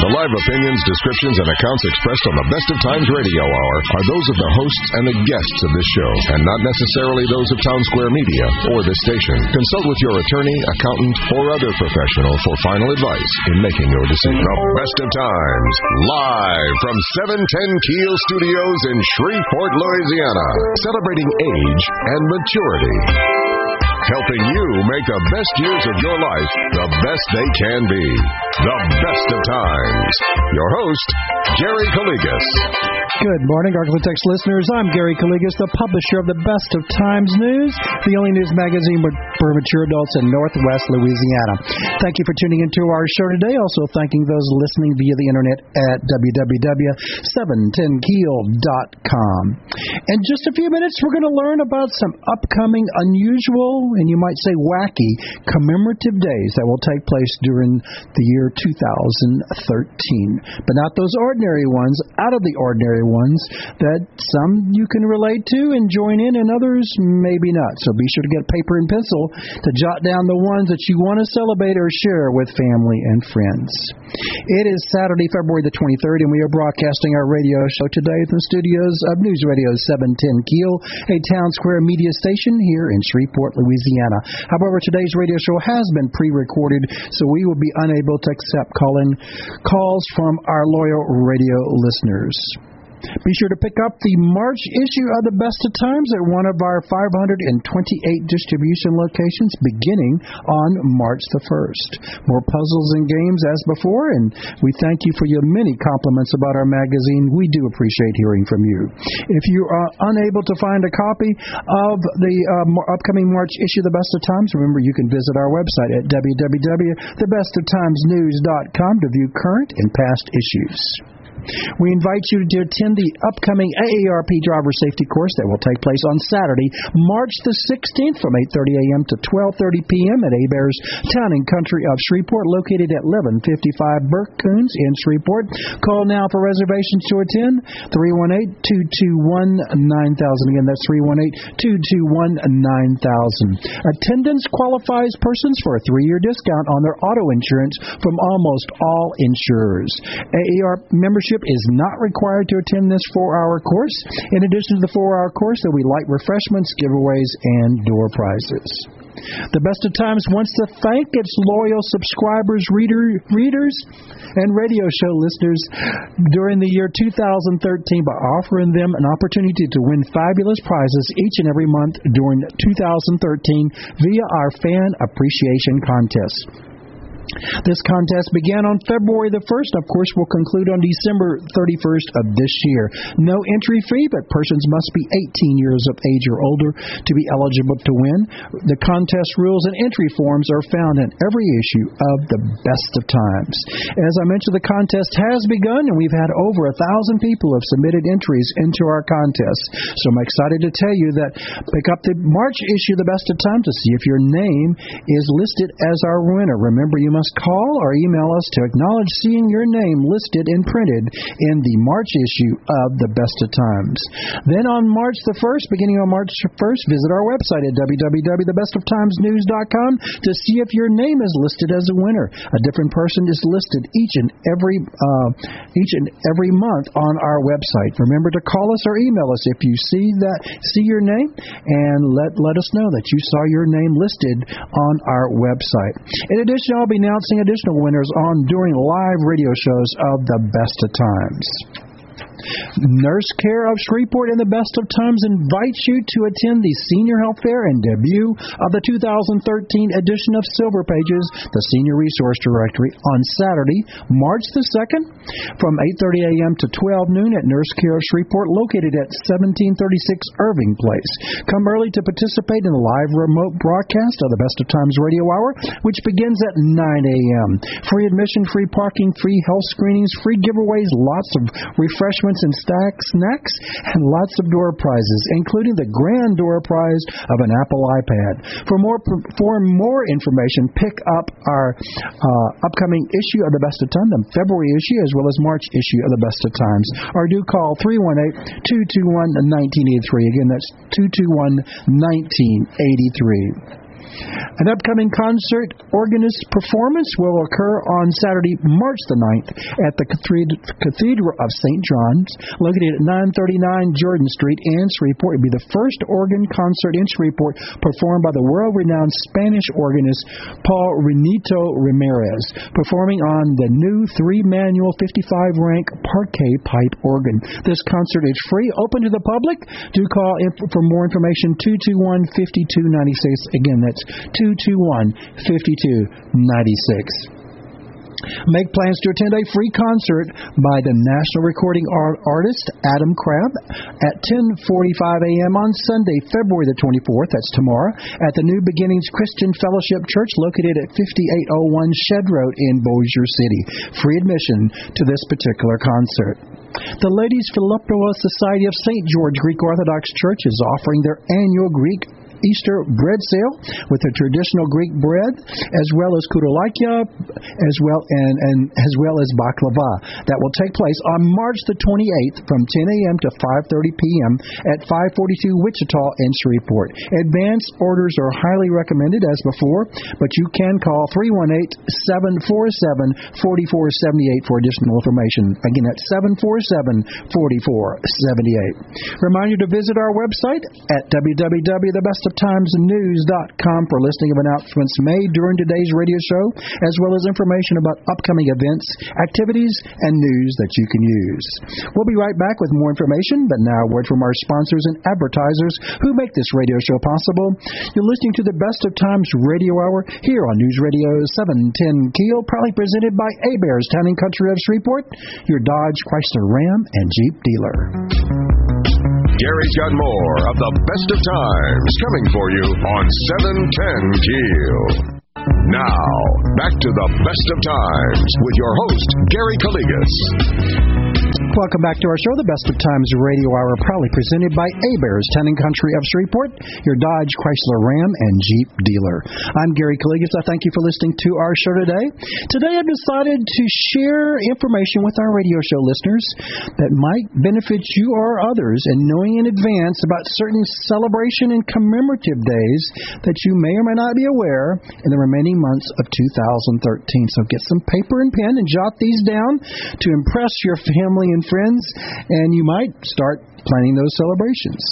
The live opinions, descriptions, and accounts expressed on the Best of Times Radio Hour are those of the hosts and the guests of this show, and not necessarily those of Town Square Media or this station. Consult with your attorney, accountant, or other professional for final advice in making your decision. The Best of Times, live from 710 Keel Studios in Shreveport, Louisiana, celebrating age and maturity helping you make the best years of your life the best they can be. The best of times. Your host, Gary Calligas. Good morning, Arklatex listeners. I'm Gary Calligas, the publisher of the Best of Times News, the only news magazine for mature adults in Northwest Louisiana. Thank you for tuning into our show today. Also, thanking those listening via the internet at www.710keel.com. In just a few minutes, we're going to learn about some upcoming unusual and you might say wacky commemorative days that will take place during the year 2013. But not those ordinary ones, out of the ordinary ones that some you can relate to and join in, and others maybe not. So be sure to get paper and pencil to jot down the ones that you want to celebrate or share with family and friends. It is Saturday, February the 23rd, and we are broadcasting our radio show today from studios of News Radio 710 Keel, a town square media station here in Shreveport, Louisiana. However, today's radio show has been pre-recorded, so we will be unable to accept calling calls from our loyal radio listeners. Be sure to pick up the March issue of the Best of Times at one of our 528 distribution locations beginning on March the 1st. More puzzles and games as before, and we thank you for your many compliments about our magazine. We do appreciate hearing from you. If you are unable to find a copy of the uh, upcoming March issue of the Best of Times, remember you can visit our website at www.thebestoftimesnews.com to view current and past issues. We invite you to attend the upcoming AARP driver safety course that will take place on Saturday, March the 16th from 8:30 a.m. to 12:30 p.m. at Hebert's Town and Country of Shreveport, located at 1155 Bert Kouns in Shreveport. Call now for reservations to attend 318-221-9000. Again, that's 318-221-9000. Attendance qualifies persons for a three-year discount on their auto insurance from almost all insurers. AARP membership membership is not required to attend this four hour course. In addition to the four hour course, there'll be light refreshments, giveaways, and door prizes. The Best of Times wants to thank its loyal subscribers, reader, readers, and radio show listeners during the year 2013 by offering them an opportunity to win fabulous prizes each and every month during 2013 via our Fan Appreciation Contest. This contest began on February the 1st, of course, will conclude on December 31st of this year. No entry fee, but persons must be 18 years of age or older to be eligible to win. The contest rules and entry forms are found in every issue of the Best of Times. As I mentioned, the contest has begun, and we've had over a thousand people have submitted entries into our contest. So I'm excited to tell you that pick up the March issue of the Best of Times to see if your name is listed as our winner. Remember, you must must call or email us to acknowledge seeing your name listed and printed in the March issue of the Best of Times. Then on March the 1st, beginning on March 1st, visit our website at www.thebestoftimesnews.com to see if your name is listed as a winner. A different person is listed each and every uh, each and every month on our website. Remember to call us or email us if you see that see your name and let let us know that you saw your name listed on our website. In addition, I'll be now announcing additional winners on during live radio shows of the best of times. Nurse Care of Shreveport in the Best of Times invites you to attend the Senior Health Fair and debut of the 2013 edition of Silver Pages, the Senior Resource Directory, on Saturday, March the 2nd from 8.30 a.m. to 12 noon at Nurse Care of Shreveport, located at 1736 Irving Place. Come early to participate in the live remote broadcast of the Best of Times Radio Hour, which begins at 9 a.m. Free admission, free parking, free health screenings, free giveaways, lots of refreshments and stack snacks, and lots of door prizes, including the grand door prize of an Apple iPad. For more for more information, pick up our uh, upcoming issue of the Best of Times, the February issue, as well as March issue of the Best of Times. Or do call 318 221 1983. Again, that's 221 1983. An upcoming concert organist performance will occur on Saturday, March the 9th at the Cathedral of St. John's, located at 939 Jordan Street in Shreveport. It will be the first organ concert in Shreveport performed by the world-renowned Spanish organist Paul Renito Ramirez, performing on the new three-manual 55-rank Parkey pipe organ. This concert is free, open to the public. Do call for more information 221 5296. Again, that's 221 5296. Make plans to attend a free concert by the national recording art artist Adam Crabb at 10:45 a.m. on Sunday, February the 24th. That's tomorrow at the New Beginnings Christian Fellowship Church located at 5801 Shed Road in Bossier City. Free admission to this particular concert. The Ladies Philoptochos Society of St. George Greek Orthodox Church is offering their annual Greek Easter bread sale with the traditional Greek bread, as well as koulourakia, as well and, and as well as baklava. That will take place on March the 28th from 10 a.m. to 5:30 p.m. at 542 Wichita and Shreveport. Advance orders are highly recommended as before, but you can call 318-747-4478 for additional information. Again, that's 747-4478. Reminder to visit our website at www.thebest BestOfTimesNews.com for a listing of announcements made during today's radio show, as well as information about upcoming events, activities, and news that you can use. We'll be right back with more information, but now a word from our sponsors and advertisers who make this radio show possible. You're listening to the Best of Times Radio Hour here on News Radio 710 Keel, proudly presented by Hebert's Town and Country of Shreveport, your Dodge, Chrysler, Ram, and Jeep dealer. Gary's got more of the best of times coming for you on 710 Keel. Now, back to the best of times with your host, Gary Calligas. Welcome back to our show, the Best of Times Radio Hour, proudly presented by Hebert's Town and Country of Shreveport, your Dodge, Chrysler, Ram, and Jeep dealer. I'm Gary Calligas. I thank you for listening to our show today. Today I've decided to share information with our radio show listeners that might benefit you or others in knowing in advance about certain celebration and commemorative days that you may or may not be aware in the remaining months of 2013. So get some paper and pen and jot these down to impress your family and friends, and you might start planning those celebrations.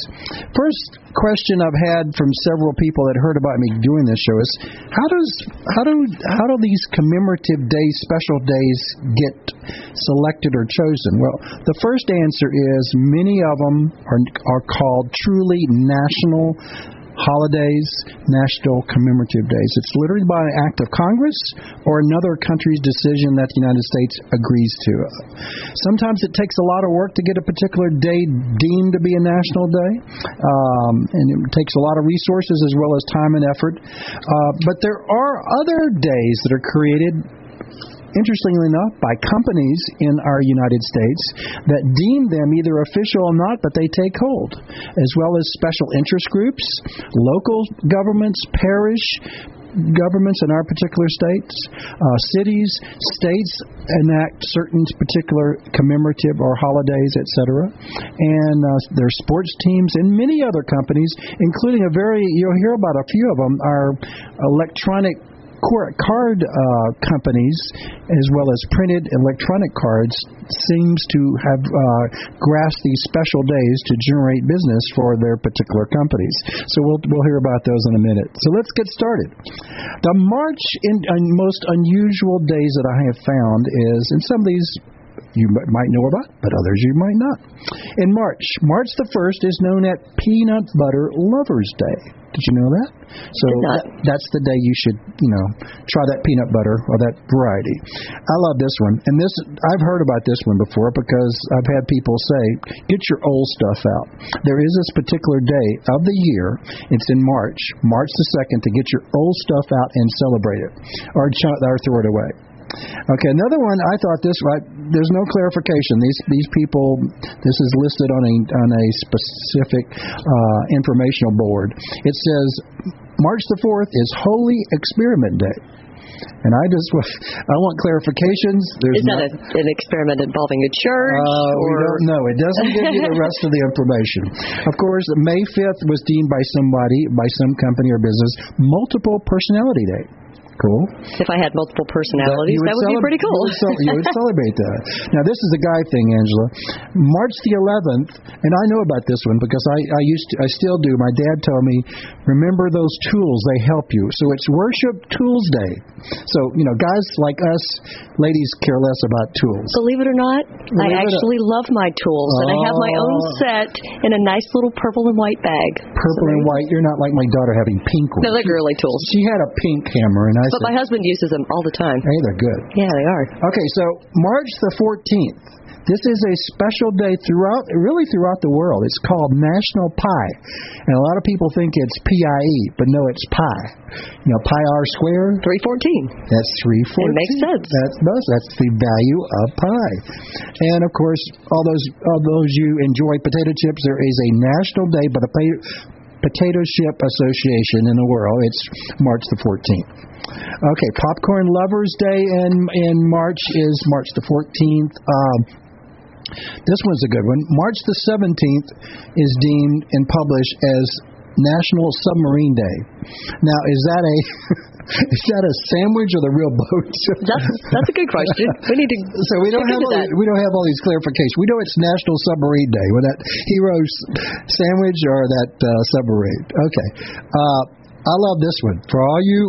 First question I've had from several people that heard about me doing this show is how does how do how do these commemorative days, special days get selected or chosen? Well, the first answer is many of them are are called truly national holidays, national commemorative days. It's literally by an act of Congress or another country's decision that the United States agrees to. Sometimes it takes a lot of work to get a particular day deemed to be a national day, um, and it takes a lot of resources as well as time and effort. Uh, but there are other days that are created interestingly enough, by companies in our United States that deem them either official or not, but they take hold, as well as special interest groups, local governments, parish governments in our particular states, uh, cities, states enact certain particular commemorative or holidays, etc. And uh, their sports teams and many other companies, including a very you'll hear about a few of them, are electronic card uh, companies, as well as printed electronic cards, seems to have uh, grasped these special days to generate business for their particular companies. So we'll we'll hear about those in a minute. So let's get started. The March in, in most unusual days that I have found is, and some of these you might know about, but others you might not. In March, March the 1st is known as Peanut Butter Lovers Day. Did you know that? So that, that's the day you should, you know, try that peanut butter or that variety. I love this one, and this I've heard about this one before because I've had people say, "Get your old stuff out." There is this particular day of the year. It's in March, March the second, to get your old stuff out and celebrate it, or, or throw it away. Okay, another one. I thought this right. There's no clarification. These these people. This is listed on a on a specific uh, informational board. It says March the fourth is Holy Experiment Day. And I just I want clarifications. There's Is that a, an experiment involving a church? Uh, we don't know. It doesn't give you the rest of the information. Of course, May 5th was deemed by somebody, by some company or business, multiple personality day. Cool. If I had multiple personalities, that, that would be pretty cool. You would, you would celebrate that. Now, this is a guy thing, Angela. March the 11th, and I know about this one because I, I used to, I still do. My dad told me, remember those tools; they help you. So it's Worship Tools Day. So you know, guys like us, ladies care less about tools. Believe it or not, Believe I actually love my tools, oh. and I have my own oh. set in a nice little purple and white bag. Purple so and white. You're not like my daughter having pink ones. No, they're girly tools. She had a pink hammer, and I but my husband uses them all the time. Hey, they're good. Yeah, they are. Okay, so March the 14th. This is a special day throughout, really throughout the world. It's called National Pie, and a lot of people think it's P-I-E, but no, it's pi. You know, pi r squared. Three fourteen. That's three fourteen. It makes sense. That's that's the value of pi. And of course, all those all those you enjoy potato chips, there is a national day by the Potato Chip Association in the world. It's March the 14th. Okay, Popcorn Lovers Day in in March is March the 14th. Um, this one's a good one. March the 17th is deemed and published as National Submarine Day. Now, is that a is that a sandwich or the real boat? that's that's a good question. We need to. So we don't have all these, we don't have all these clarifications. We know it's National Submarine Day. With that hero sandwich or that uh, submarine. Okay. Uh, I love this one. For all you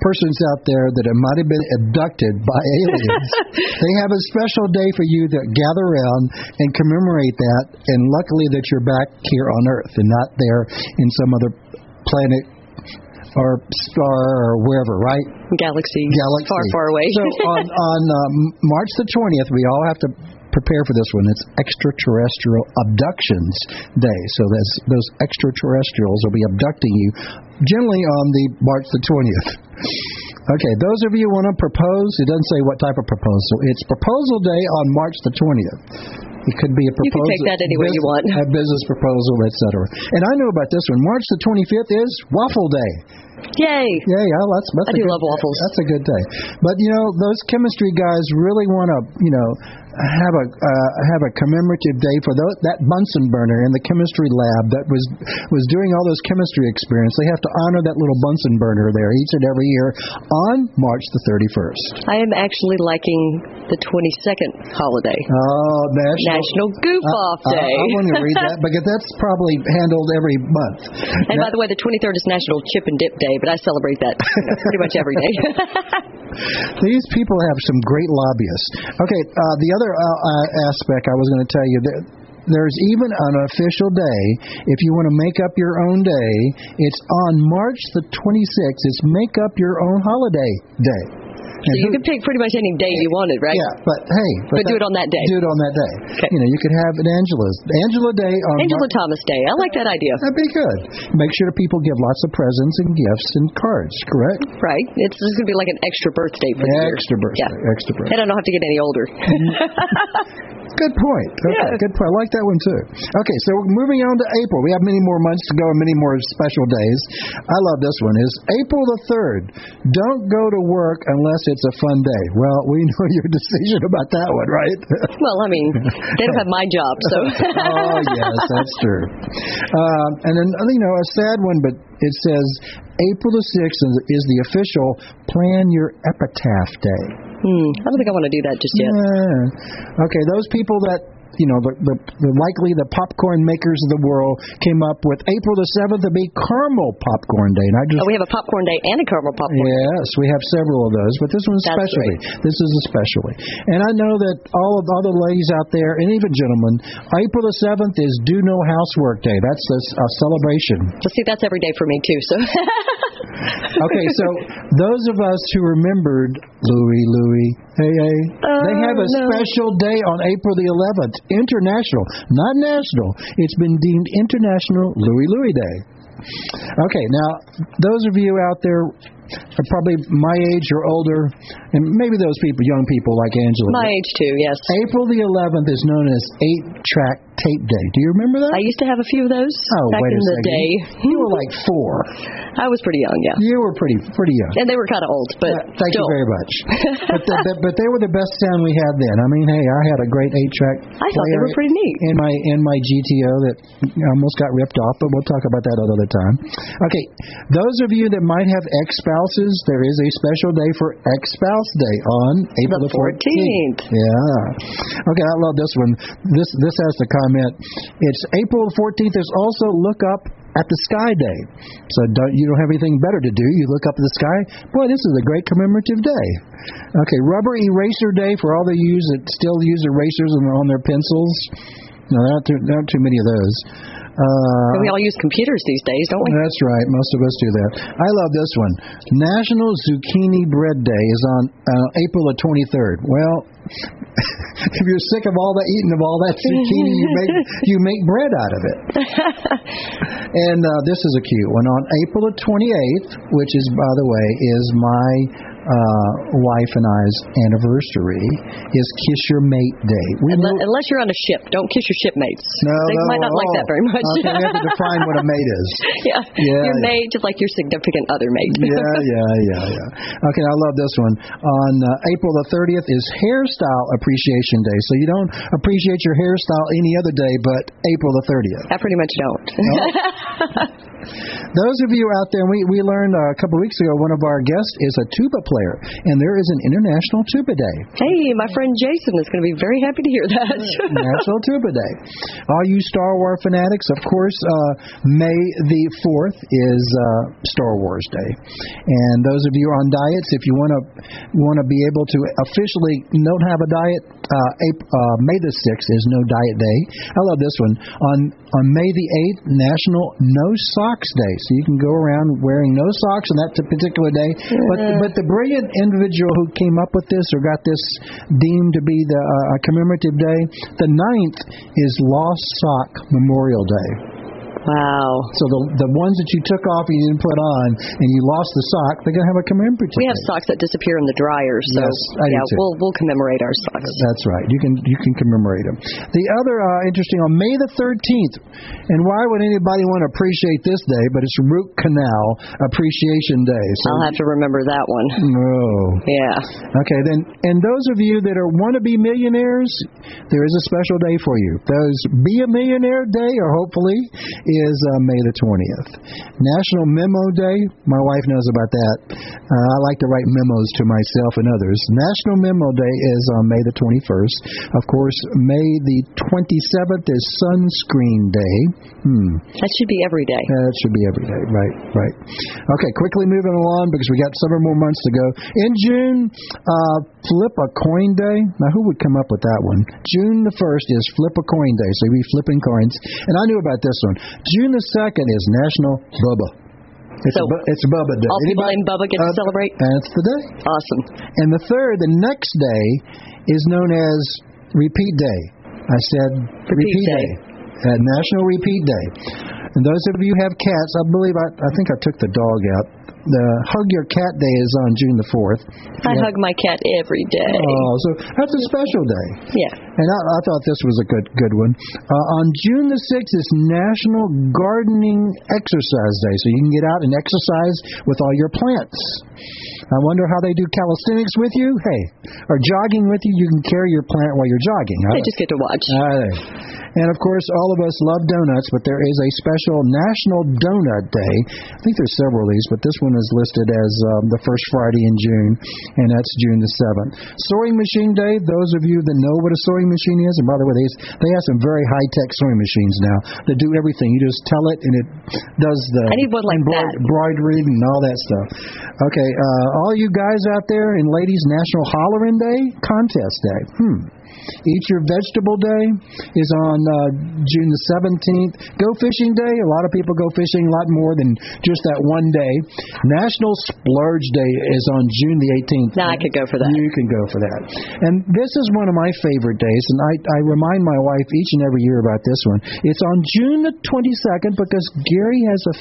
persons out there that have might have been abducted by aliens, they have a special day for you to gather around and commemorate that. And luckily that you're back here on Earth and not there in some other planet or star or wherever, right? Galaxy. Galaxy. Far, far away. so on, on um, March the 20th, we all have to prepare for this one. It's Extraterrestrial Abductions Day. So those extraterrestrials will be abducting you generally on the March the 20th. Okay, those of you who want to propose, it doesn't say what type of proposal. It's Proposal Day on March the 20th. It could be a proposal. You can take that any way you want. A business proposal, etc. And I know about this one. March the 25th is Waffle Day. Yay! Yeah, yeah, that's, that's I do good, love waffles. That's a good day. But you know, those chemistry guys really want to, you know, have a uh, have a commemorative day for those, that Bunsen burner in the chemistry lab that was was doing all those chemistry experiments. They have to honor that little Bunsen burner there each and every year on March the 31st. I am actually liking the 22nd holiday. Oh, National, National Goof uh, Off Day. Uh, I want to read that because that's probably handled every month. And now, by the way, the 23rd is National Chip and Dip Day, but I celebrate that pretty much every day. These people have some great lobbyists. Okay, uh, the other uh, uh aspect I was going to tell you that there's even an official day if you want to make up your own day. It's on March the 26th. It's make up your own holiday day. So you could pick pretty much any day you wanted, right? Yeah, but hey, but, but do it on that day. Do it on that day. Okay. You know, you could have an Angela's Angela Day on Angela Mar- Thomas Day. I like that idea. That'd be good. Make sure people give lots of presents and gifts and cards. Correct? Right. It's, it's going to be like an extra birthday for the extra birthday. Yeah. Extra birthday. And I don't have to get any older. Good point. Okay, yeah. good point. I like that one too. Okay, so moving on to April. We have many more months to go and many more special days. I love this one. Is April the third. Don't go to work unless it's a fun day. Well, we know your decision about that one, right? well, I mean, they don't have my job, so. oh yes, that's true. Um, and then you know a sad one, but it says April the sixth is the official Plan Your Epitaph Day. Hmm. I don't think I want to do that just yet. Yeah. Okay, those people that you know, the, the, the likely the popcorn makers of the world came up with April the seventh to be Caramel Popcorn Day. And I just oh, we have a popcorn day and a caramel popcorn. Yes, we have several of those, but this one's specially. This is especially, and I know that all of all the ladies out there, and even gentlemen, April the seventh is Do No Housework Day. That's a, a celebration. Well, see, that's every day for me too. So. okay, so those of us who remembered Louie, Louie, hey, hey, oh, they have a no. special day on April the 11th, international, not national. It's been deemed International Louie Louie Day. Okay, now those of you out there are probably my age or older, and maybe those people, young people like Angela. My age too, yes. April the 11th is known as Eight Track Tape Day. Do you remember that? I used to have a few of those oh, back in the second. day. You were like four. I was pretty young, yeah. You were pretty pretty young. And they were kind of old, but Uh, thank still. you very much. but, the, but but they were the best sound we had then. I mean, hey, I had a great eight track. I thought they were pretty neat. in my in my GTO that almost got ripped off, but we'll talk about that another time. Okay, those of you that might have ex spouses, there is a special day for ex spouse day on April The the 14th. Yeah. Okay, I love this one. This this has the comment. It's April the 14th. There's also look up at the sky day. So don't, you don't have anything better to do. You look up at the sky. Boy, this is a great commemorative day. Okay, rubber eraser day for all the use that still use erasers on, on their pencils. No, there aren't too, there aren't too many of those. Uh, we all use computers these days, don't we? that's right. Most of us do that. I love this one. National Zucchini Bread Day is on uh, April the 23rd. Well, if you're sick of all the eating of all that zucchini, you make you make bread out of it. and uh, this is a cute one. On April the 28th, which is by the way is my uh, wife and I's anniversary, is Kiss Your Mate Day. We Unless, know- unless you're on a ship, don't kiss your shipmates. no, they no, might not like oh. that very much. Okay, we have to define what a mate is. yeah. Yeah, your yeah. mate, just like your significant other mate. yeah, yeah, yeah, yeah. Okay, I love this one. On uh, April the 30th is Hairstyle Appreciation Day. So you don't appreciate your hairstyle any other day but April the 30th. I pretty much don't. Those of you out there, we, we learned uh, a couple of weeks ago, one of our guests is a tuba player, and there is an International Tuba Day. hey, my friend Jason is going to be very happy to hear that. National Tuba Day. All you Star Wars fanatics, of course, uh, May the 4th is uh, Star Wars Day. And those of you on diets, if you want to want to be able to officially not have a diet, uh, April, uh, May the 6th is No Diet Day. I love this one. On on May the 8th, National No Socks Day. So you can go around wearing no socks on that particular day. But but the brilliant individual who came up with this or got this deemed to be the uh, a commemorative day, the 9th is Lost Sock Memorial Day. Wow. So the the ones that you took off and you didn't put on and you lost the sock, they're gonna have a commemorative. We have socks that disappear in the dryer, so Yes, I do yeah, we'll we'll commemorate our socks. That's right. You can you can commemorate them. The other uh, interesting on May the 13th, and why would anybody want to appreciate this day? But it's Root Canal Appreciation Day. So I'll have to remember that one. no. Yeah. Okay, then, and those of you that are want to be millionaires, there is a special day for you. Those Be a Millionaire Day, or hopefully, is uh, May the 20th. National Memo Day, my wife knows about that. Uh, I like to write memos to myself and others. National Memo Day is on May the 21st. Of course, May the 27th is Sunscreen Day. Hmm. That should be every day. That should be every day. Right, right. Okay, quickly moving along because we got several more months to go. In June, uh, Flip a Coin Day. Now, who would come up with that one? June the 1st is Flip a Coin Day, so you'll be flipping coins. And I knew about this one. June the 2nd is National Bubba. It's, So, a, bu- it's a Bubba Day. all people named Bubba get to uh, celebrate? That's the day. Awesome. And the third, the next day, is known as Repeat Day. I said Repeat Day. Uh, National Repeat Day. And those of you who have cats, I believe I, I think I took the dog out. The Hug Your Cat Day is on June the 4th. I Yeah. hug my cat every day. Oh, so that's a special day. Yeah. And I, I thought this was a good good one. Uh, on June the 6th is National Gardening Exercise Day, so you can get out and exercise with all your plants. I wonder how they do calisthenics with you. Hey, or jogging with you. You can carry your plant while you're jogging. I just get to watch. Uh, and of course, all of us love donuts, but there is a special National Donut Day. I think there's several of these, but this one is listed as um, the first Friday in June, and that's June the 7th. Sewing Machine Day, those of you that know what a sewing machine is, and by the way, they, they have some very high tech sewing machines now that do everything. You just tell it, and it does the I need one like that. embroidery and all that stuff. Okay, uh, all you guys out there and ladies, National Hollering Day, Contest Day. Hmm. Eat Your Vegetable Day is on uh, June the 17th. Go Fishing Day. A lot of people go fishing a lot more than just that one day. National Splurge Day is on June the 18th. Now I could go for that. You can go for that. And this is one of my favorite days, and I, I remind my wife each and every year about this one. It's on June the 22nd because Gary has a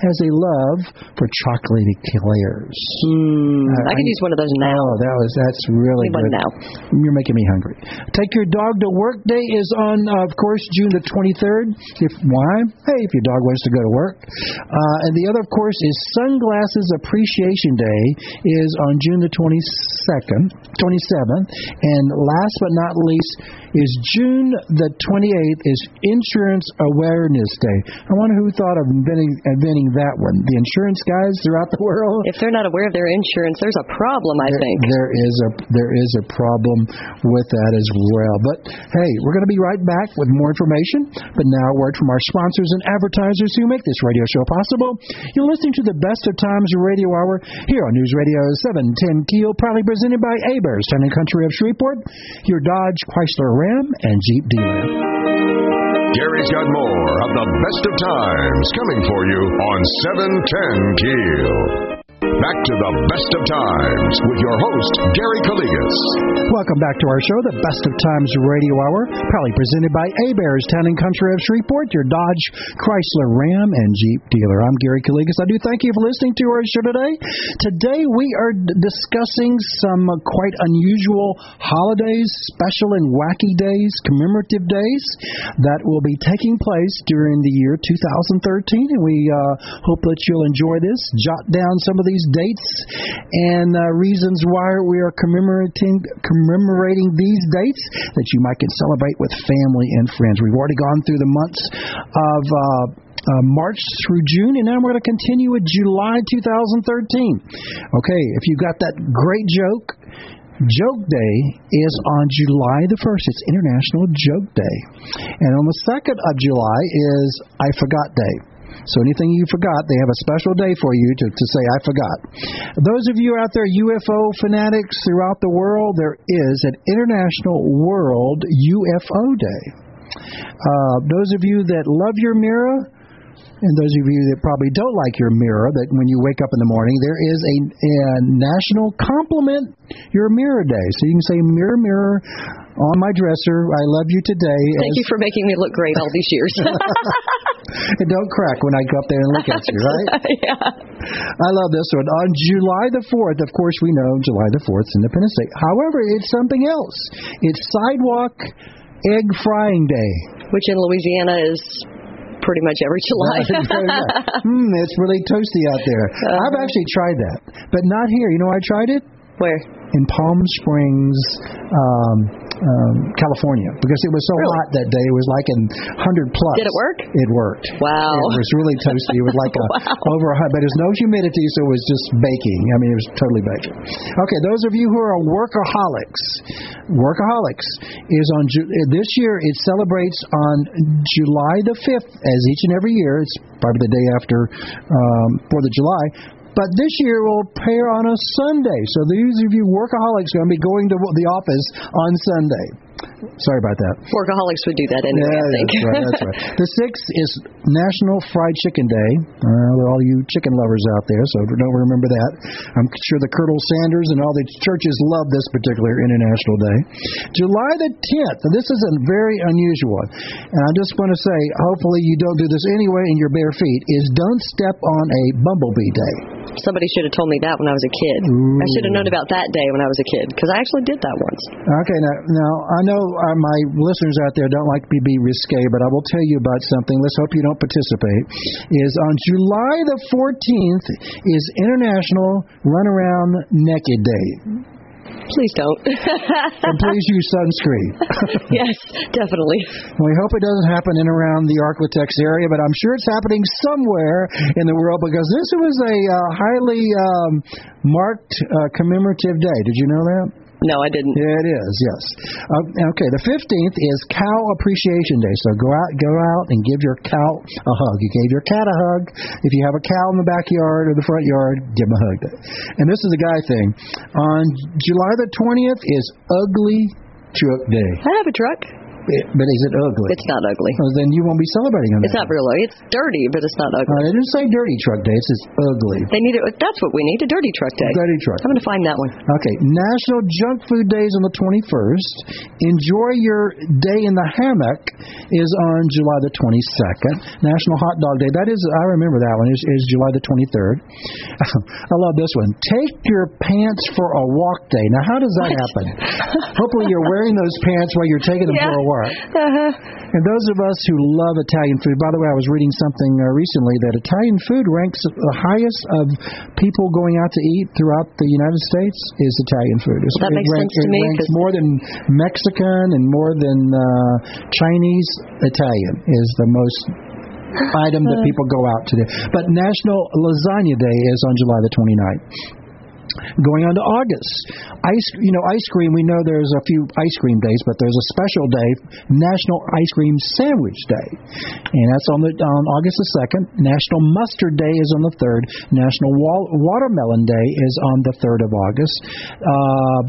has a love for chocolate eclairs. Mm, uh, I could use one of those now. Oh, that was that's really good. now. You're making me hungry. Take your dog to work day is on, uh, of course, June the 23rd. If why? Hey, if your dog wants to go to work. Uh, and the other, of course, is Sunglasses Appreciation Day is on June the 22nd, 27th. And last but not least is June the 28th is Insurance Awareness Day. I wonder who thought of inventing, inventing that one. The insurance guys throughout the world. If they're not aware of their insurance, there's a problem. I there, think there is a there is a problem with that as well. But hey, we're going to be right back with more information. But now, a word from our sponsors and advertisers who make this radio show possible. You're listening to the Best of Times Radio Hour here on News Radio 710 Keel, proudly presented by Hebert's, Town and Country of Shreveport, your Dodge, Chrysler, Ram, and Jeep dealer. Gary's got more of the best of times coming for you on 710 Keel. Back to the best of times with your host, Gary Calligas. Welcome back to our show, the Best of Times Radio Hour, proudly presented by Hebert's Town and Country of Shreveport, your Dodge, Chrysler, Ram, and Jeep dealer. I'm Gary Calligas. I do thank you for listening to our show today. Today we are d- discussing some uh, quite unusual holidays, special and wacky days, commemorative days that will be taking place during the year 2013, and we uh, hope that you'll enjoy this. Jot down some of dates and uh, reasons why we are commemorating commemorating these dates that you might can celebrate with family and friends. We've already gone through the months of. Uh, uh, March through June, and now we're going to continue with July 2013. Okay, if you got that great joke, Joke Day is on July the 1st. It's International Joke Day. And on the 2nd of July is I Forgot Day. So anything you forgot, they have a special day for you to, to say, I forgot. Those of you out there, UFO fanatics throughout the world, there is an International World UFO Day. Uh, those of you that love your mirror, and those of you that probably don't like your mirror, that when you wake up in the morning, there is a, a national compliment your mirror day. So you can say, Mirror, mirror on my dresser, I love you today. Thank you for making me look great all these years. it don't crack when I go up there and look at you, right? yeah. I love this one. On July the 4th, of course, we know July the 4th is Independence Day. However, it's something else. It's Sidewalk Egg Frying Day. Which in Louisiana is pretty much every July. mm, it's really toasty out there. Uh-huh. I've actually tried that, but not here. You know, I tried it. Where? In Palm Springs, um, um, California because it was so really? hot that day. It was like in 100 plus. Did it work? It worked. Wow. It was really toasty. It was like a wow. over a but there's no humidity, so it was just baking. I mean, it was totally baking. Okay, those of you who are workaholics, workaholics is on this year. It celebrates on July the 5th, as each and every year. It's probably the day after um, Fourth of July but this year will pair on a Sunday. So these of you workaholics are going to be going to the office on Sunday. Sorry about that. Workaholics would do that anyway. Yeah, I think. that's right. That's right. The sixth is National Fried Chicken Day. Uh, all you chicken lovers out there, so don't remember that. I'm sure the Colonel Sanders and all the churches love this particular International Day. July the 10th. This is a very unusual one, and I just want to say, hopefully you don't do this anyway in your bare feet. Is don't step on a bumblebee day. Somebody should have told me that when I was a kid. Ooh. I should have known about that day when I was a kid because I actually did that once. Okay, now, now I know uh, my listeners out there don't like to be risque, but I will tell you about something. Let's hope you don't participate. Is on July the 14th is International Run Around Naked Day. Please don't. and please use sunscreen. yes, definitely. We hope it doesn't happen in around the Arklatex area, but I'm sure it's happening somewhere in the world because this was a uh, highly um, marked uh, commemorative day. Did you know that? No, I didn't. Yeah, it is. Yes. Uh, okay. The fifteenth is Cow Appreciation Day. So go out, go out, and give your cow a hug. You gave your cat a hug. If you have a cow in the backyard or the front yard, give them a hug. And this is a guy thing. On July the twentieth is Ugly Truck Day. I have a truck. It, but is it ugly? It's not ugly. Then you won't be celebrating on that. It's not really. It's dirty, but it's not ugly. Uh, it didn't say dirty truck day. It says ugly. They need it. That's what we need. A dirty truck day. Dirty truck. I'm going to find that one. Okay. National Junk Food Day is on the 21st. Enjoy your day in the hammock is on July the 22nd. National Hot Dog Day. That is, I remember that one. Is, is July the 23rd. I love this one. Take your pants for a walk day. Now, how does that happen? Hopefully, you're wearing those pants while you're taking them Yeah. for a walk. Uh-huh. And those of us who love Italian food, by the way, I was reading something uh, recently that Italian food ranks the highest of people going out to eat throughout the United States is Italian food. It's, That it makes ranks, sense to me, ranks more than Mexican and more than uh, Chinese. Italian is the most item that people go out to do. But National Lasagna Day is on July the 29th. Going on to August, ice you know ice cream. We know there's a few ice cream days, but there's a special day, National Ice Cream Sandwich Day, and that's on the on August the second. National Mustard Day is on the third. National Wal- Watermelon Day is on the third of August. Uh,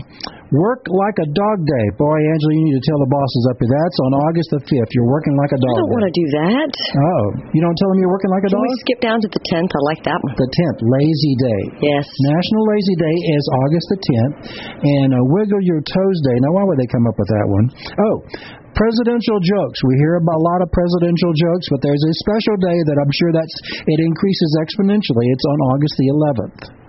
Work like a dog day, boy, Angela. You need to tell the bosses up here. That's on August the fifth. You're working like a dog. I don't want to do that. Oh, you don't tell them you're working like a Can dog. we skip down to the 10th? I like that one. The tenth, Lazy Day. Yes. National Lazy Day is August the 10th, and uh, Wiggle Your Toes Day. Now, why would they come up with that one? Oh, presidential jokes. We hear about a lot of presidential jokes, but there's a special day that I'm sure that's it increases exponentially. It's on August the 11th.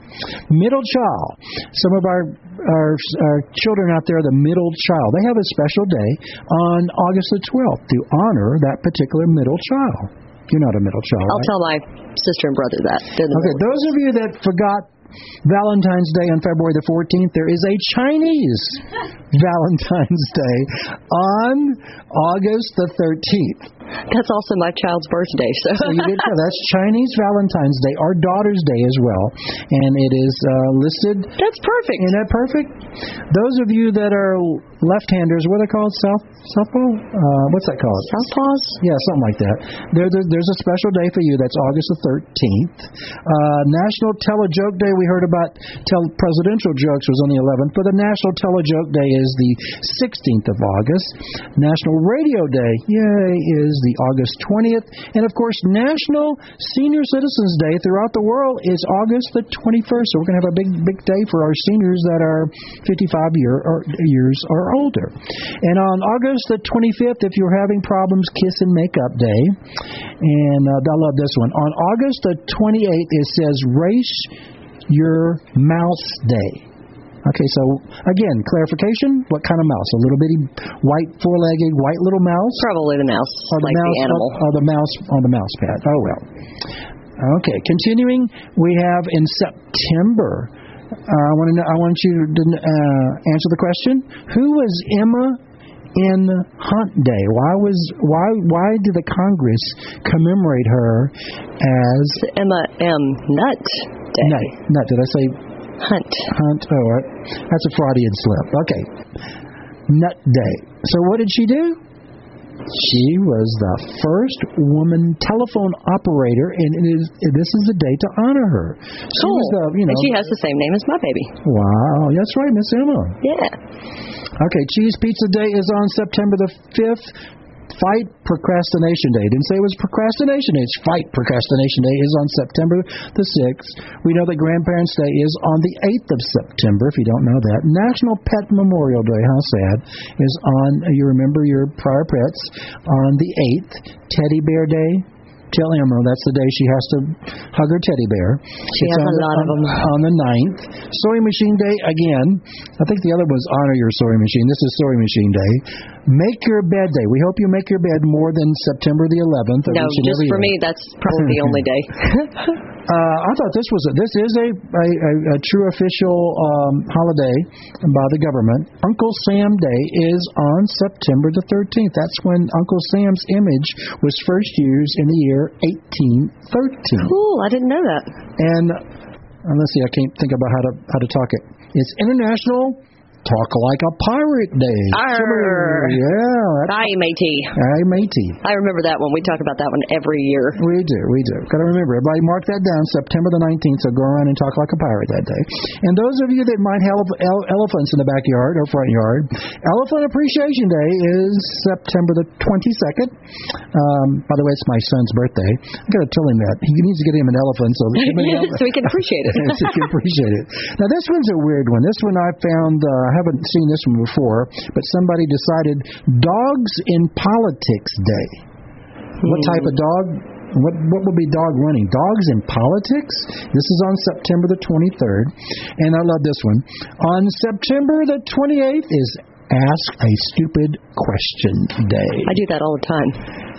Middle child. Some of our, our our children out there, the middle child, they have a special day on August the 12th to honor that particular middle child. You're not a middle child. I'll right? tell my sister and brother that. The Okay, those of you that forgot Valentine's Day on February the 14th, there is a Chinese Valentine's Day on August the 13th. That's also my child's birthday. So, So you did that's Chinese Valentine's Day, our daughter's day as well, and it is uh, listed. that's perfect. Isn't that perfect? Those of you that are left-handers, what are they called? South southpaw? Uh, what's that called? Southpaws? Yeah, something like that. There, there, there's a special day for you. That's August the 13th. Uh, National Tell a Joke Day. We heard about tell presidential jokes was on the 11th, but the National Tell a Joke Day is the 16th of August. National Radio Day, yay, is the August 20th, and of course, National Senior Citizens Day throughout the world is August the 21st. So we're going to have a big, big day for our seniors that are 55 year or years or older. And on August the 25th, if you're having problems, Kiss and Makeup Day. And uh, I love this one. On August the 28th, it says Race Your Mouse Day. Okay, so again, clarification: what kind of mouse? A little bitty, white, four-legged, white little mouse, Probably the mouse, or the like mouse, the animal. or, or the mouse on the mouse pad? Oh well. Okay, continuing, we have in September. Uh, I want to know. I want you to uh, answer the question: Who was Emma in Hunt Day? Why was why why did the Congress commemorate her as Emma M. Nutt Day. Nut? Nut? Did I say Hunt. Hunt? Oh, uh, that's a Freudian slip. Okay, Nut Day. So what did she do? She was the first woman telephone operator, and it is this is a day to honor her. She Cool. the you know. and she has the same name as my baby. wow, that's right, Miss Emma. Yeah. Okay, Cheese Pizza Day is on September the 5th. Fight Procrastination Day. Didn't say it was procrastination day. It's Fight Procrastination Day is on September the 6th. We know that Grandparents' Day is on the 8th of September, if you don't know that. National Pet Memorial Day, how sad, is on, you remember your prior pets, on the 8th. Teddy Bear Day, Tell Emma that's the day she has to hug her teddy bear. She It's has on a the, lot of them. on the 9th. Sewing Machine Day, again. I think the other was Honor Your Sewing Machine. This is Sewing Machine Day. Make Your Bed Day. We hope you make your bed more than September the 11th. No, just for year. me, that's probably the only day. Uh, I thought this was a, this is a, a, a, a true official um, holiday by the government. Uncle Sam Day is on September the 13th. That's when Uncle Sam's image was first used in the year 1813. cool. I didn't know that. And uh, let's see, I can't think about how to how to talk it. It's International Talk Like a Pirate Day. Arr. Yeah. Hi, matey. Hi, matey. I remember that one. We talk about that one every year. We do, we do. Got to remember, everybody mark that down, September the 19th, so go around and talk like a pirate that day. And those of you that might have ele- elephants in the backyard or front yard, Elephant Appreciation Day is September the 22nd. Um, by the way, it's my son's birthday. i got to tell him that. He needs to get him an elephant so, so he can appreciate it. so he can appreciate it. Now, this one's a weird one. This one I found, uh, I haven't seen this one before, but somebody decided Dogs in Politics Day. What type of dog? What what will be dog running? Dogs in politics? This is on September the 23rd, and I love this one. On September the 28th is Ask a Stupid Question Day. I do that all the time.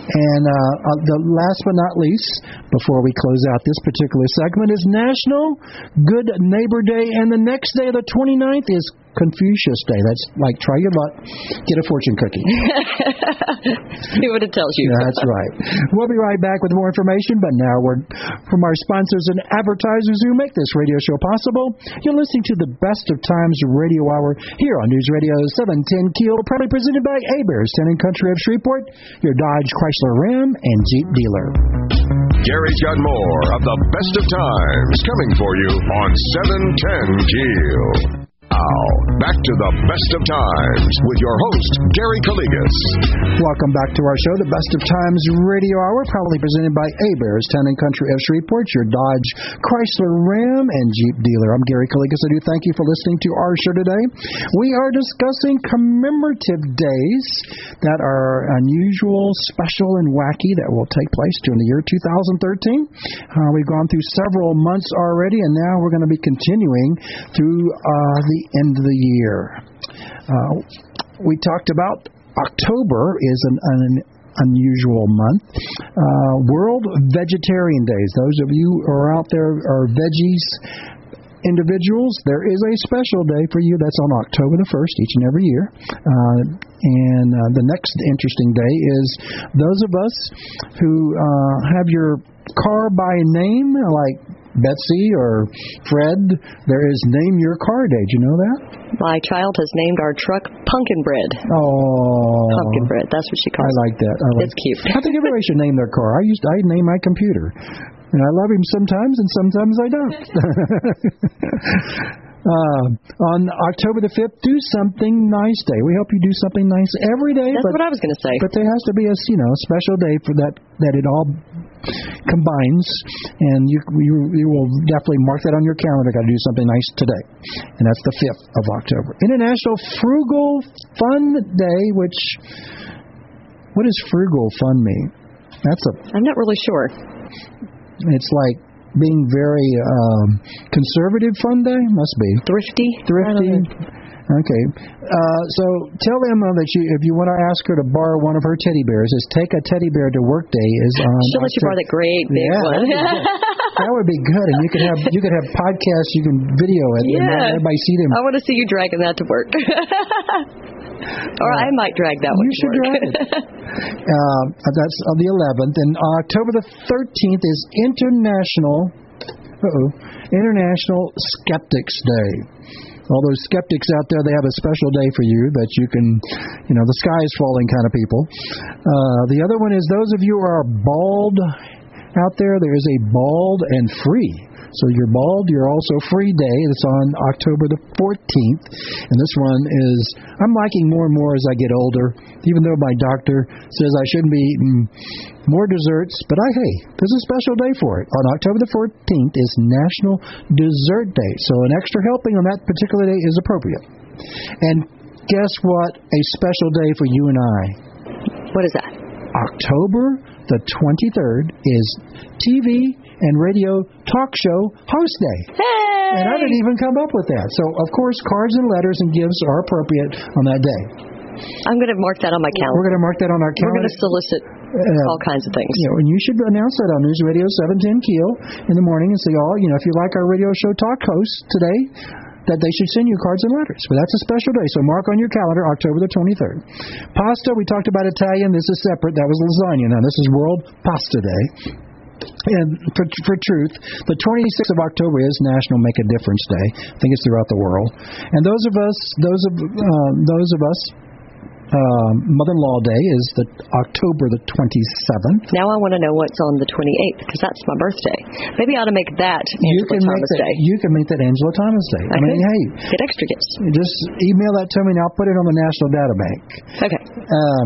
And uh, uh, the last but not least, before we close out this particular segment, is National Good Neighbor Day, and the next day, the 29th, is Confucius Day. That's like try your luck, get a fortune cookie. See what it tells you. That's right. We'll be right back with more information, but now we're from our sponsors and advertisers who make this radio show possible. You're listening to the Best of Times Radio Hour here on News Radio 710 Keel, proudly presented by A Bears, Town and Country of Shreveport, your Dodge, Chrysler, Ram, and Jeep dealer. Gary's got more of the best of times coming for you on 710 Keel. Now, back to the best of times with your host, Gary Calligas. Welcome back to our show, the Best of Times Radio Hour, proudly presented by A Bears, Town and Country of Shreveport, your Dodge, Chrysler, Ram, and Jeep dealer. I'm Gary Calligas. I do thank you for listening to our show today. We are discussing commemorative days that are unusual, special, and wacky that will take place during the year 2013. Uh, we've gone through several months already, and now we're going to be continuing through uh, the end of the year. Uh, we talked about October is an, an unusual month. Uh, World Vegetarian Days. Those of you who are out there are veggies individuals, there is a special day for you. That's on October the 1st each and every year. Uh, and uh, the next interesting day is those of us who uh, have your car by name, like Betsy or Fred, there is Name Your Car Day. Do you know that? My child has named our truck Pumpkin Bread. Oh, Pumpkin Bread. That's what she calls it. I like that. I like It's cute. I think everybody should name their car. I used I name my computer, and I love him sometimes, and sometimes I don't. uh, on October the fifth, do something nice day. We hope you do something nice every day. That's but, what I was going to say. But there has to be a you know special day for that that it all combines, and you you, you will definitely mark that on your calendar. Got to do something nice today, and that's the fifth of October. International Frugal Fun Day, which what does frugal fun mean? That's a I'm not really sure. it's like being very um, conservative fun day must be Thrifty? thrifty. Okay, uh, so tell Emma that you, if you want to ask her to borrow one of her teddy bears, is take a teddy bear to work day is. She'll let you borrow that great big Yeah, one. that'd be good. that would be good, and you could have you could have podcasts you can video it, and Yeah. everybody see them. I want to see you dragging that to work. or I might drag that one You should drag it. Uh, that's on the 11th, and October the 13th is International. Uh-oh, International Skeptics Day. All those skeptics out there, they have a special day for you that you can, you know, the sky is falling kind of people. Uh, the other one is those of you who are bald out there, there is a bald and free. So you're bald, you're also free day. It's on October the 14th. And this one is, I'm liking more and more as I get older, even though my doctor says I shouldn't be eating more desserts. But I, hey, there's a special day for it. On October the 14th is National Dessert Day. So an extra helping on that particular day is appropriate. And guess what? A special day for you and I. What is that? October the 23rd is TV and radio talk show host day. Hey! And I didn't even come up with that. So, of course, cards and letters and gifts are appropriate on that day. I'm going to mark that on my calendar. We're going to mark that on our calendar. We're going to solicit Uh, all kinds of things. you know, and you should announce that on News Radio 710 Keel in the morning and say, oh, you know, if you like our radio show talk hosts today, that they should send you cards and letters. But that's a special day, so mark on your calendar October the 23rd. Pasta, we talked about Italian. This is separate. That was lasagna. Now, this is World Pasta Day. And for, for truth, the 26th of October is National Make a Difference Day. I think it's throughout the world. And those of us, those of uh, those of us uh, Mother-in-Law Day is the October the 27th. Now I want to know what's on the 28th because that's my birthday. Maybe I ought to make that Angela you can Thomas make that, Day. You can make that Angela Thomas Day. I, I mean, hey, get extra gifts. Just email that to me and I'll put it on the National Data Bank. Okay. Um,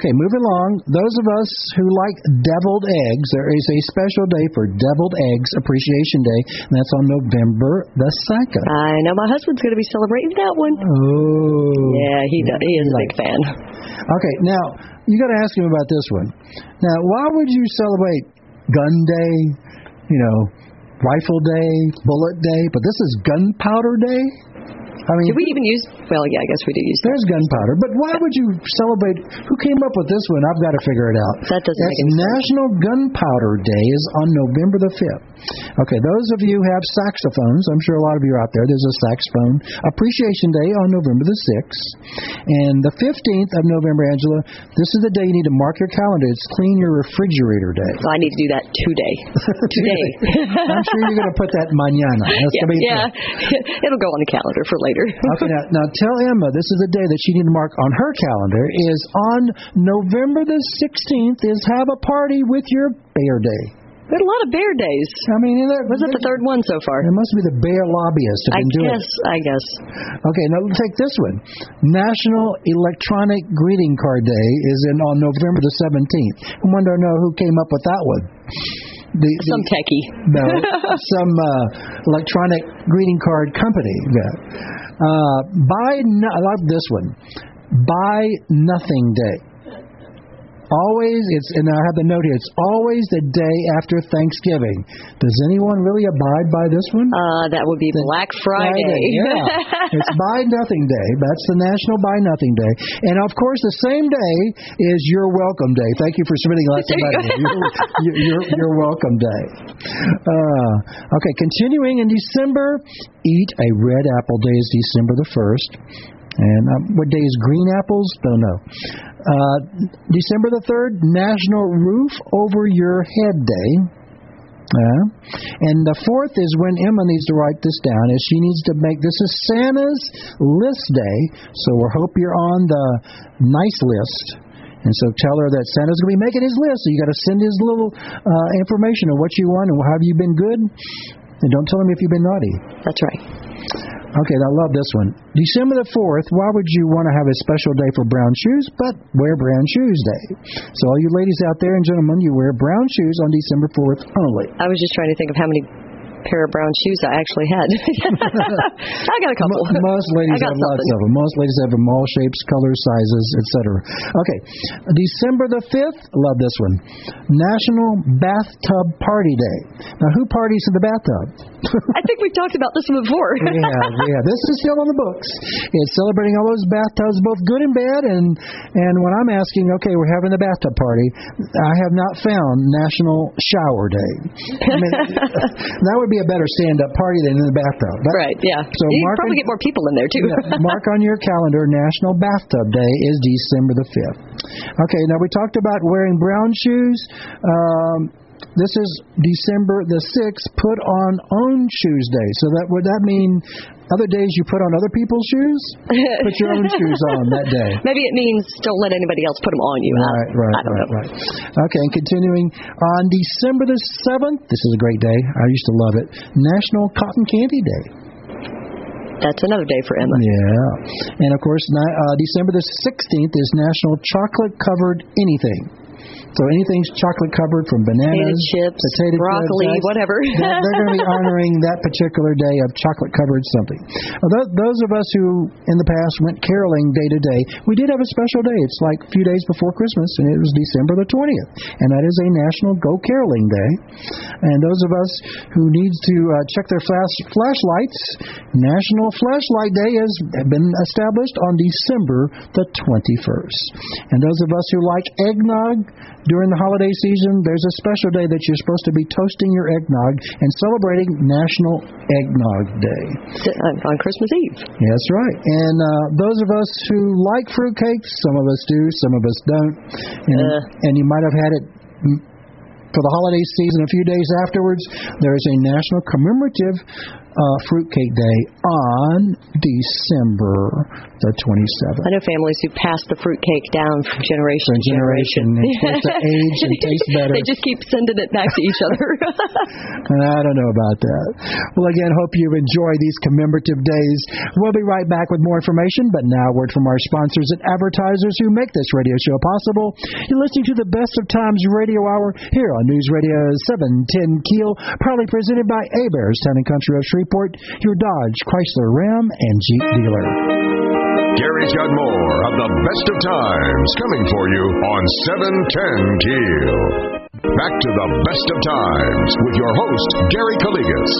okay, moving along. Those of us who like deviled eggs, there is a special day for Deviled Eggs Appreciation Day, and that's on November the 2nd. I know my husband's going to be celebrating that one. Oh. Yeah, he does. He is a big fan. Okay, now you got to ask him about this one. Now, why would you celebrate Gun Day? You know, Rifle Day, Bullet Day, but this is Gunpowder Day. I mean, do we even use? Well, yeah, I guess we do use. There's gunpowder, but why would you celebrate? Who came up with this one? I've got to figure it out. That doesn't That's National Gunpowder Day is on November the fifth. Okay, those of you who have saxophones, I'm sure a lot of you are out there. There's a saxophone appreciation day on November the sixth, and the fifteenth of November, Angela. This is the day you need to mark your calendar. It's Clean Your Refrigerator Day. So I need to do that today. today. I'm sure you're going to put that mañana. That's yeah, be yeah. It'll go on the calendar for later. okay, now, now tell Emma this is the day that she need to mark on her calendar is on November the 16th is have a party with your bear day. We had a lot of bear days. I mean, that, Was it the third one so far? It must be the bear lobbyists have I been doing guess. it. I guess. Okay, now take this one. National Electronic Greeting Card Day is in on November the 17th. I wonder know who came up with that one. The, the, Some techie. no, some uh, electronic greeting card company. Yeah. Uh, buy, no, I love this one. Buy Nothing Day. Always, it's and I have the note here. It's always the day after Thanksgiving. Does anyone really abide by this one? Uh, that would be Black Friday. yeah, it's Buy Nothing Day. That's the National Buy Nothing Day, and of course, the same day is Your Welcome Day. Thank you for submitting lots of money. Your, your, your Welcome Day. Uh, okay, continuing in December, eat a red apple day is December the first. And um, what day is green apples? Don't know. Uh, December the 3rd, National Roof Over Your Head Day. Uh, and the fourth is when Emma needs to write this down, is she needs to make this is Santa's list day. So we hope you're on the nice list. And so tell her that Santa's going to be making his list. So you got to send his little uh, information of what you want and have you been good. And don't tell him if you've been naughty. That's right. Okay, I love this one. December the 4th, why would you want to have a special day for brown shoes? But wear brown shoes day. So, all you ladies out there and gentlemen, you wear brown shoes on December 4th only. I was just trying to think of how many pair of brown shoes I actually had. I got a couple. Mo- Most ladies have lots something. of them. Most ladies have them all shapes, colors, sizes, etc. Okay, December the 5th, love this one. National Bathtub Party Day. Now, who parties in the bathtub? I think we've talked about this one before. yeah, yeah. This is still on the books. It's celebrating all those bathtubs, both good and bad. And and when I'm asking, okay, we're having a bathtub party, I have not found National Shower Day. I mean, that would be a better stand-up party than in the bathtub. That- right, yeah. So you mark probably in- get more people in there, too. yeah, mark on your calendar, National Bathtub Day is December the 5th. Okay, now we talked about wearing brown shoes. Um, this is December the 6th, put on own shoes day. So that would that mean other days you put on other people's shoes? Put your own shoes on that day. Maybe it means don't let anybody else put them on you. I- Right, right, I don't right, know. right. Okay, and continuing on December the 7th, this is a great day. I used to love it. National Cotton Candy Day. That's another day for Emma. Yeah. And of course, uh, December the 16th is National Chocolate Covered Anything. So anything's chocolate covered from bananas, Potato chips, potato broccoli, chips, whatever. they're, they're going to be honoring that particular day of chocolate covered something. Those of us who in the past went caroling day to day, we did have a special day. It's like a few days before Christmas, and it was December the 20th. And that is a National Go Caroling Day. And those of us who need to uh, check their flash, flashlights, National Flashlight Day has been established on December the 21st. And those of us who like eggnog during the holiday season, there's a special day that you're supposed to be toasting your eggnog and celebrating National Eggnog Day. On Christmas Eve. That's right. And uh, those of us who like fruitcakes, some of us do, some of us don't. And, Uh. and you might have had it For the holiday season, a few days afterwards, there is a national commemorative uh, Fruitcake Day on December the 27th. I know families who pass the fruitcake down from generation from to generation. generation. It's to age and taste better. they just keep sending it back to each other. I don't know about that. Well, again, hope you enjoy these commemorative days. We'll be right back with more information, but now a word from our sponsors and advertisers who make this radio show possible. You're listening to the Best of Times Radio Hour here on News Radio 710 Keel, proudly presented by Hebert's Town and Country of Shreveport, your Dodge, Chrysler, Ram, and Jeep dealer. Gary's got more of the best of times coming for you on 710 Keel. Back to the best of times with your host, Gary Calligas.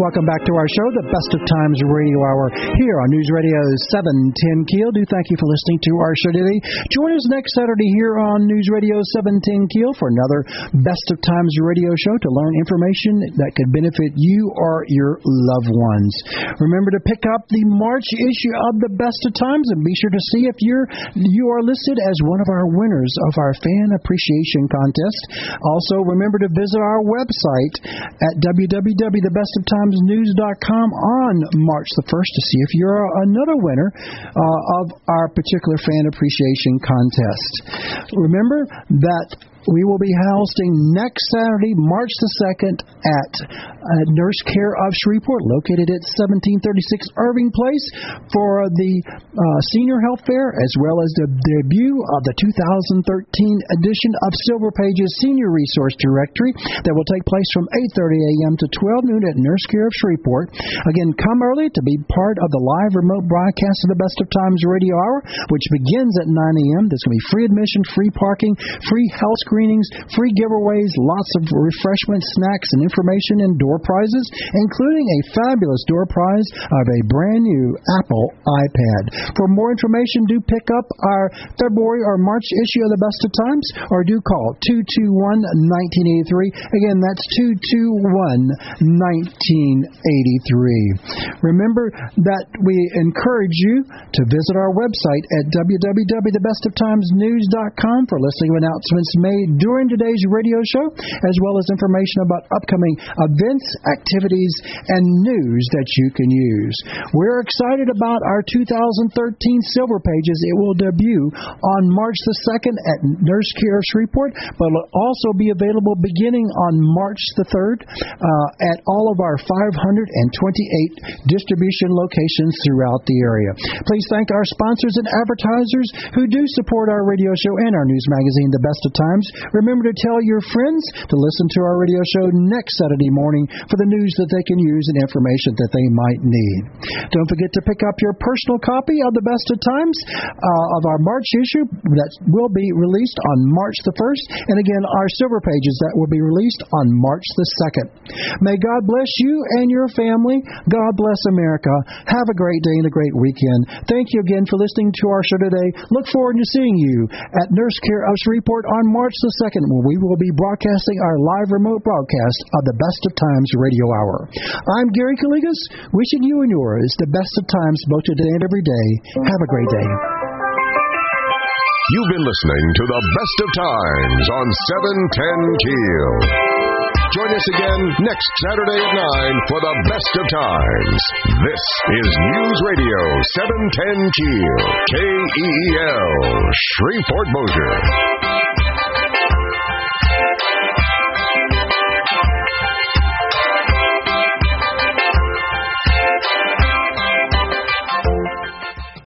Welcome back to our show, the Best of Times Radio Hour, here on News Radio 710 Keel. Do thank you for listening to our show today. Join us next Saturday here on News Radio 710 Keel for another Best of Times Radio show to learn information that could benefit you or your loved ones. Remember to pick up the March issue of the Best of Times and be sure to see if you're you are listed as one of our winners of our fan appreciation contest. Also, remember to visit our website at www.thebestoftimesnews.com on March the 1st to see if you're another winner uh, of our particular fan appreciation contest. Remember that we will be hosting next Saturday, March the 2nd, at uh, Nurse Care of Shreveport, located at 1736 Irving Place, for the uh, Senior Health Fair, as well as the debut of the 2013 edition of Silver Pages Senior Resource Directory that will take place from 8.30 a.m. to 12 noon at Nurse Care of Shreveport. Again, come early to be part of the live remote broadcast of the Best of Times Radio Hour, which begins at 9 a.m. There's going to be free admission, free parking, free health screenings, free giveaways, lots of refreshments, snacks, and information and door prizes, including a fabulous door prize of a brand new Apple iPad. For more information, do pick up our February or March issue of the Best of Times or do call 221 1983. Again, that's 221 1983. Remember that we encourage you to visit our website at www.thebestoftimesnews.com for listening announcements made during today's radio show, as well as information about upcoming events, activities, and news that you can use. We're excited about our 2013 Silver Pages. It will debut on March the 2nd at Nurse Care Shreveport, but will also be available beginning on March the 3rd uh, at all of our 528 distribution locations throughout the area. Please thank our sponsors and advertisers who do support our radio show and our news magazine, The Best of Times. Remember to tell your friends to listen to our radio show next Saturday morning for the news that they can use and information that they might need. Don't forget to pick up your personal copy of The Best of Times uh, of our March issue that will be released on March the 1st, and again, our Silver Pages that will be released on March the 2nd. May God bless you and your family. God bless America. Have a great day and a great weekend. Thank you again for listening to our show today. Look forward to seeing you at Nurse Care of Shreveport on March the 2nd, where we will be broadcasting our live remote broadcast of the Best of Times Radio Hour. I'm Gary Calligas, wishing you and yours the best of times both today and every day. Have a great day. You've been listening to the best of times on 710 Keel. Join us again next Saturday at 9 for the best of times. This is News Radio 710 Keel, KEEL, Shreveport Bossier.